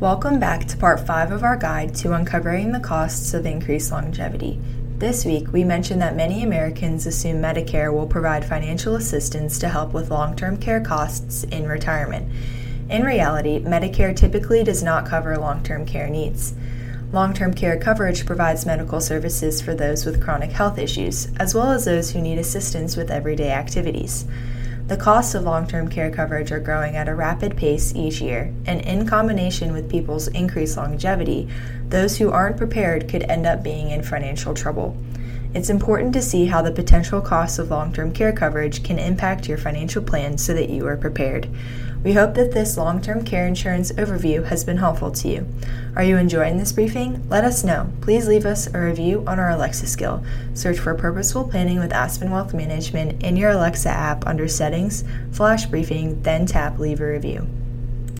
Welcome back to part 5 of our guide to uncovering the costs of increased longevity. This week, we mentioned that many Americans assume Medicare will provide financial assistance to help with long term care costs in retirement. In reality, Medicare typically does not cover long term care needs. Long term care coverage provides medical services for those with chronic health issues, as well as those who need assistance with everyday activities. The costs of long term care coverage are growing at a rapid pace each year, and in combination with people's increased longevity, those who aren't prepared could end up being in financial trouble. It's important to see how the potential costs of long term care coverage can impact your financial plan so that you are prepared. We hope that this long term care insurance overview has been helpful to you. Are you enjoying this briefing? Let us know. Please leave us a review on our Alexa skill. Search for Purposeful Planning with Aspen Wealth Management in your Alexa app under Settings, Flash Briefing, then tap Leave a Review.